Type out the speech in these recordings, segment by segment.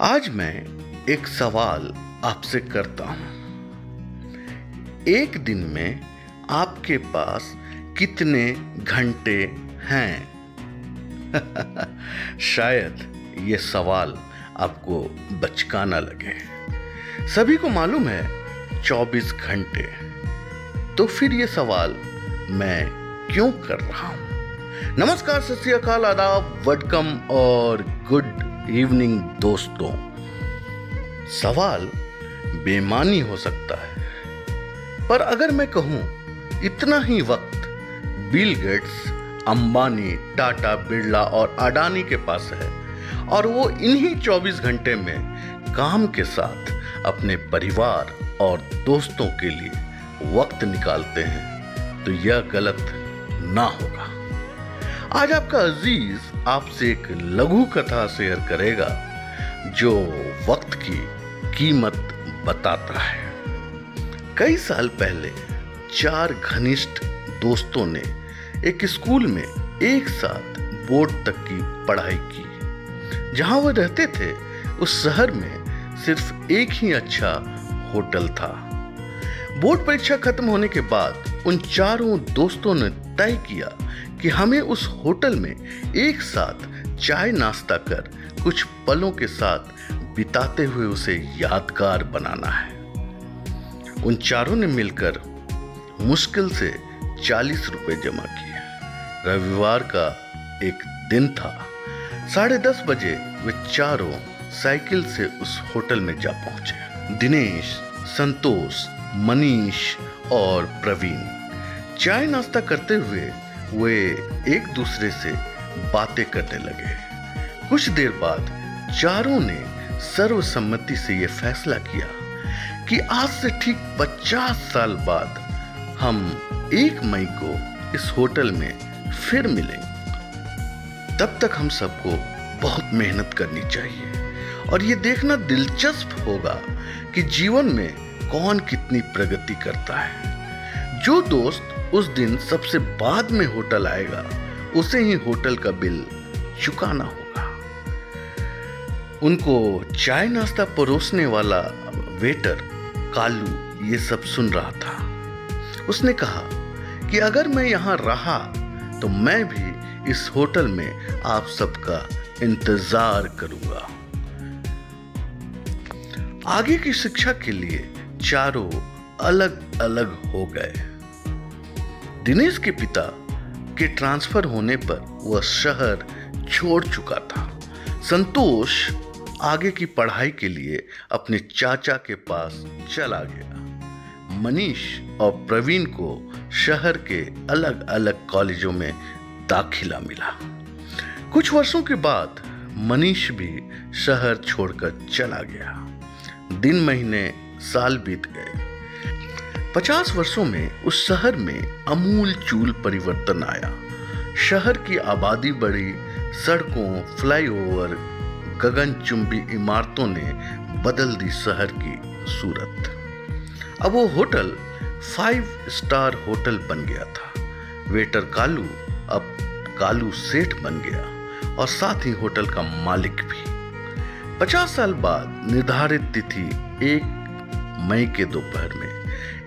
आज मैं एक सवाल आपसे करता हूँ। एक दिन में आपके पास कितने घंटे हैं? शायद ये सवाल आपको बचकाना लगे। सभी को मालूम है 24 घंटे। तो फिर ये सवाल मैं क्यों कर रहा हूँ? नमस्कार, सत आदाब वेलकम और गुड इवनिंग दोस्तों। सवाल बेमानी हो सकता है। पर अगर मैं कहूँ, इतना ही वक्त बिल गेट्स, अंबानी, टाटा, बिरला और अडानी के पास है, और वो इन्हीं 24 घंटे में काम के साथ अपने परिवार और दोस्तों के लिए वक्त निकालते हैं तो यह गलत ना होगा। आज आपका अज़ीज़ आपसे एक लघु कथा शेयर करेगा, जो वक्त की कीमत बताता है। कई साल पहले, चार घनिष्ठ दोस्तों ने एक स्कूल में एक साथ बोर्ड तक की पढ़ाई की। जहाँ वो रहते थे, उस शहर में सिर्फ़ एक ही अच्छा होटल था। बोर्ड परीक्षा खत्म होने के बाद उन चारों दोस्तों ने तय किया कि हमें उस होटल में एक साथ चाय नाश्ता कर कुछ पलों के साथ बिताते हुए उसे यादगार बनाना है। उन चारों ने मिलकर मुश्किल से चालीस रुपए जमा किए। रविवार का एक दिन था। साढ़े दस बजे वे चारों साइकिल से उस होटल में जा पहुँचे। दिनेश, संतोष, मनीष और प्रवीण। चाय नाश्ता करते हुए वे एक दूसरे से बातें करने लगे। कुछ देर बाद चारों ने सर्वसम्मति से यह फैसला किया कि आज से ठीक 50 साल बाद हम एक मई को इस होटल में फिर मिलेंगे तब तक हम सबको बहुत मेहनत करनी चाहिए और ये देखना दिलचस्प होगा कि जीवन में कौन कितनी प्रगति करता है। जो दोस्त उस दिन सबसे बाद में होटल आएगा। उसे ही होटल का बिल चुकाना होगा। उनको चाय नाश्ता परोसने वाला वेटर, कालू, ये सब सुन रहा था। उसने कहा कि अगर मैं यहाँ रहा तो मैं भी इस होटल में आप सबका इंतज़ार करूँगा। आगे की शिक्षा के लिए चारों अलग अलग हो गए। दिनेश के पिता के ट्रांसफ़र होने पर वह शहर छोड़ चुका था। संतोष आगे की पढ़ाई के लिए अपने चाचा के पास चला गया। मनीष और प्रवीण को शहर के अलग अलग कॉलेजों में दाखिला मिला। कुछ वर्षों के बाद मनीष भी शहर छोड़कर चला गया। दिन महीने साल बीत गए। पचास वर्षों में उस शहर में अमूल चूल परिवर्तन आया। शहर की आबादी बढ़ी, सड़कों, फ्लाईओवर, गगनचुंबी इमारतों ने बदल दी शहर की सूरत। अब वो होटल फाइव स्टार होटल बन गया था। वेटर कालू अब कालू सेठ बन गया और साथ ही होटल का मालिक भी। पचास साल बाद निर्धारित तिथि एक मई के दोपहर में।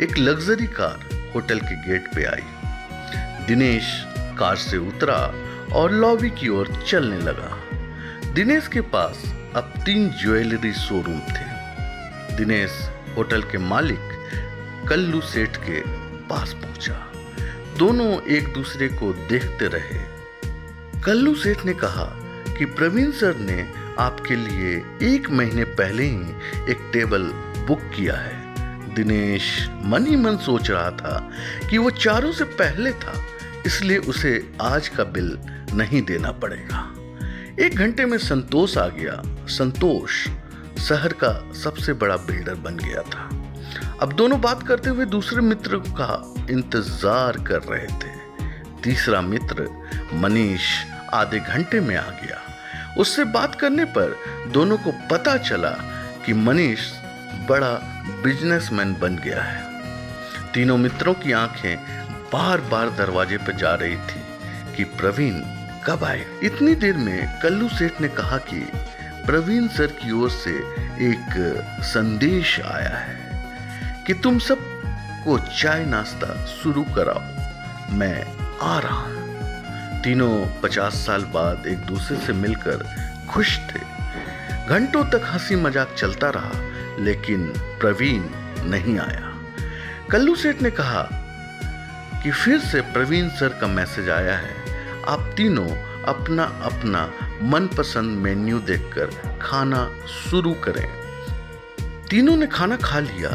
एक लग्जरी कार होटल के गेट पे आई। दिनेश कार से उतरा और लॉबी की ओर चलने लगा। दिनेश के पास अब तीन ज्वेलरी शोरूम थे। दिनेश होटल के मालिक कल्लू सेठ के पास पहुँचा। दोनों एक दूसरे को देखते रहे। कल्लू सेठ ने कहा कि प्रवीण सर ने आपके लिए एक महीने पहले ही एक टेबल बुक किया है। दिनेश मन ही मन सोच रहा था कि वो चारों से पहले था, इसलिए उसे आज का बिल नहीं देना पड़ेगा। एक घंटे में संतोष आ गया। संतोष शहर का सबसे बड़ा बिल्डर बन गया था। अब दोनों बात करते हुए दूसरे मित्र का इंतज़ार कर रहे थे। तीसरा मित्र मनीष आधे घंटे में आ गया। उससे बात करने पर दोनों को पता चला कि मनीष बड़ा बिजनेसमैन बन गया है। तीनों मित्रों की आँखें बार बार दरवाजे पर जा रही थी कि प्रवीण कब आए। इतनी देर में कल्लू सेठ ने कहा कि प्रवीण सर की ओर से एक संदेश आया है कि तुम सबको चाय नाश्ता शुरू कराओ। मैं आ रहा हूँ। तीनों पचास साल बाद एक दूसरे से मिलकर खुश थे। घंटों तक हँसी मज़ाक चलता रहा। लेकिन प्रवीण नहीं आया। कल्लू सेठ ने कहा कि फिर से प्रवीण सर का मैसेज आया है। आप तीनों अपना अपना मनपसंद मेन्यू देखकर खाना शुरू करें। तीनों ने खाना खा लिया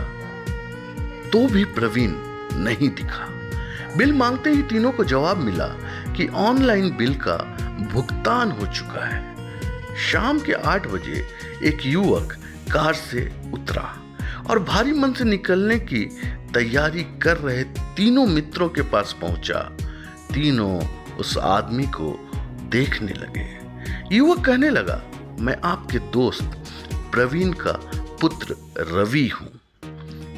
तो भी प्रवीण नहीं दिखा। बिल मांगते ही तीनों को जवाब मिला कि ऑनलाइन बिल का भुगतान हो चुका है। शाम के आठ बजे एक युवक कार से उतरा और भारी मन से निकलने की तैयारी कर रहे तीनों मित्रों के पास पहुँचा। तीनों उस आदमी को देखने लगे। युवक कहने लगा, मैं आपके दोस्त प्रवीण का पुत्र रवि हूँ।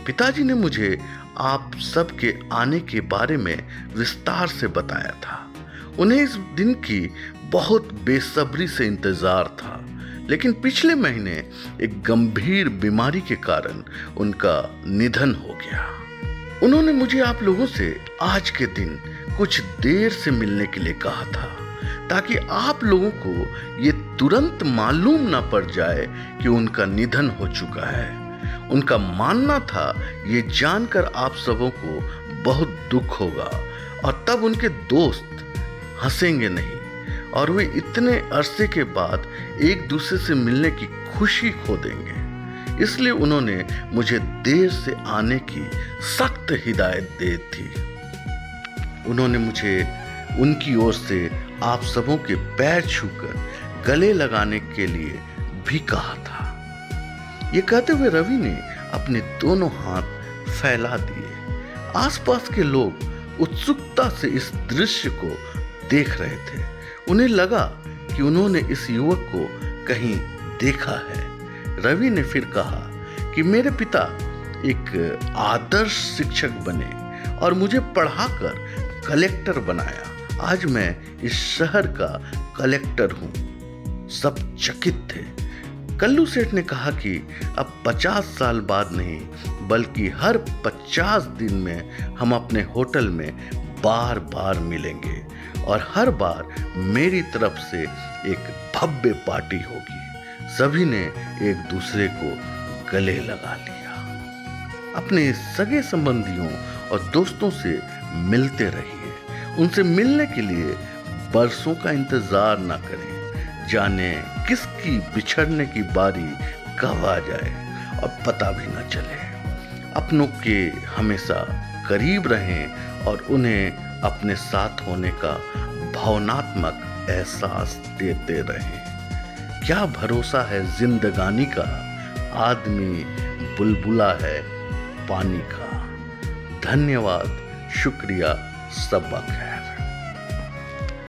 पिताजी ने मुझे आप सबके आने के बारे में विस्तार से बताया था। उन्हें इस दिन की बहुत बेसब्री से इंतज़ार था। लेकिन पिछले महीने एक गंभीर बीमारी के कारण उनका निधन हो गया। उन्होंने मुझे आप लोगों से आज के दिन कुछ देर से मिलने के लिए कहा था, ताकि आप लोगों को ये तुरंत मालूम ना पड़ जाए कि उनका निधन हो चुका है। उनका मानना था, ये जानकर आप सबों को बहुत दुख होगा, और तब उनके दोस्त हंसेंगे नहीं। और वे इतने अरसे के बाद एक दूसरे से मिलने की खुशी खो देंगे। इसलिए उन्होंने मुझे देर से आने की सख्त हिदायत दे थी उन्होंने मुझे उनकी ओर से आप सबों के पैर छूकर गले लगाने के लिए भी कहा था। ये कहते हुए रवि ने अपने दोनों हाथ फैला दिए। आसपास के लोग उत्सुकता से इस दृश्य को देख रहे थे। उन्हें लगा कि उन्होंने इस युवक को कहीं देखा है। रवि ने फिर कहा कि मेरे पिता एक आदर्श शिक्षक बने और मुझे पढ़ाकर कलेक्टर बनाया। आज मैं इस शहर का कलेक्टर हूँ। सब चकित थे। कल्लू सेठ ने कहा कि अब पचास साल बाद नहीं, बल्कि हर पचास दिन में हम अपने होटल में बार बार मिलेंगे। और हर बार मेरी तरफ़ से एक भव्य पार्टी होगी। सभी ने एक दूसरे को गले लगा लिया। अपने सगे संबंधियों और दोस्तों से मिलते रहिए। उनसे मिलने के लिए बरसों का इंतज़ार ना करें। जाने किसकी बिछड़ने की बारी कब आ जाए और पता भी ना चले। अपनों के हमेशा करीब रहें और उन्हें अपने साथ होने का भावनात्मक एहसास देते रहे। क्या भरोसा है जिंदगानी का? आदमी बुलबुला है पानी का। धन्यवाद, शुक्रिया, सबक है।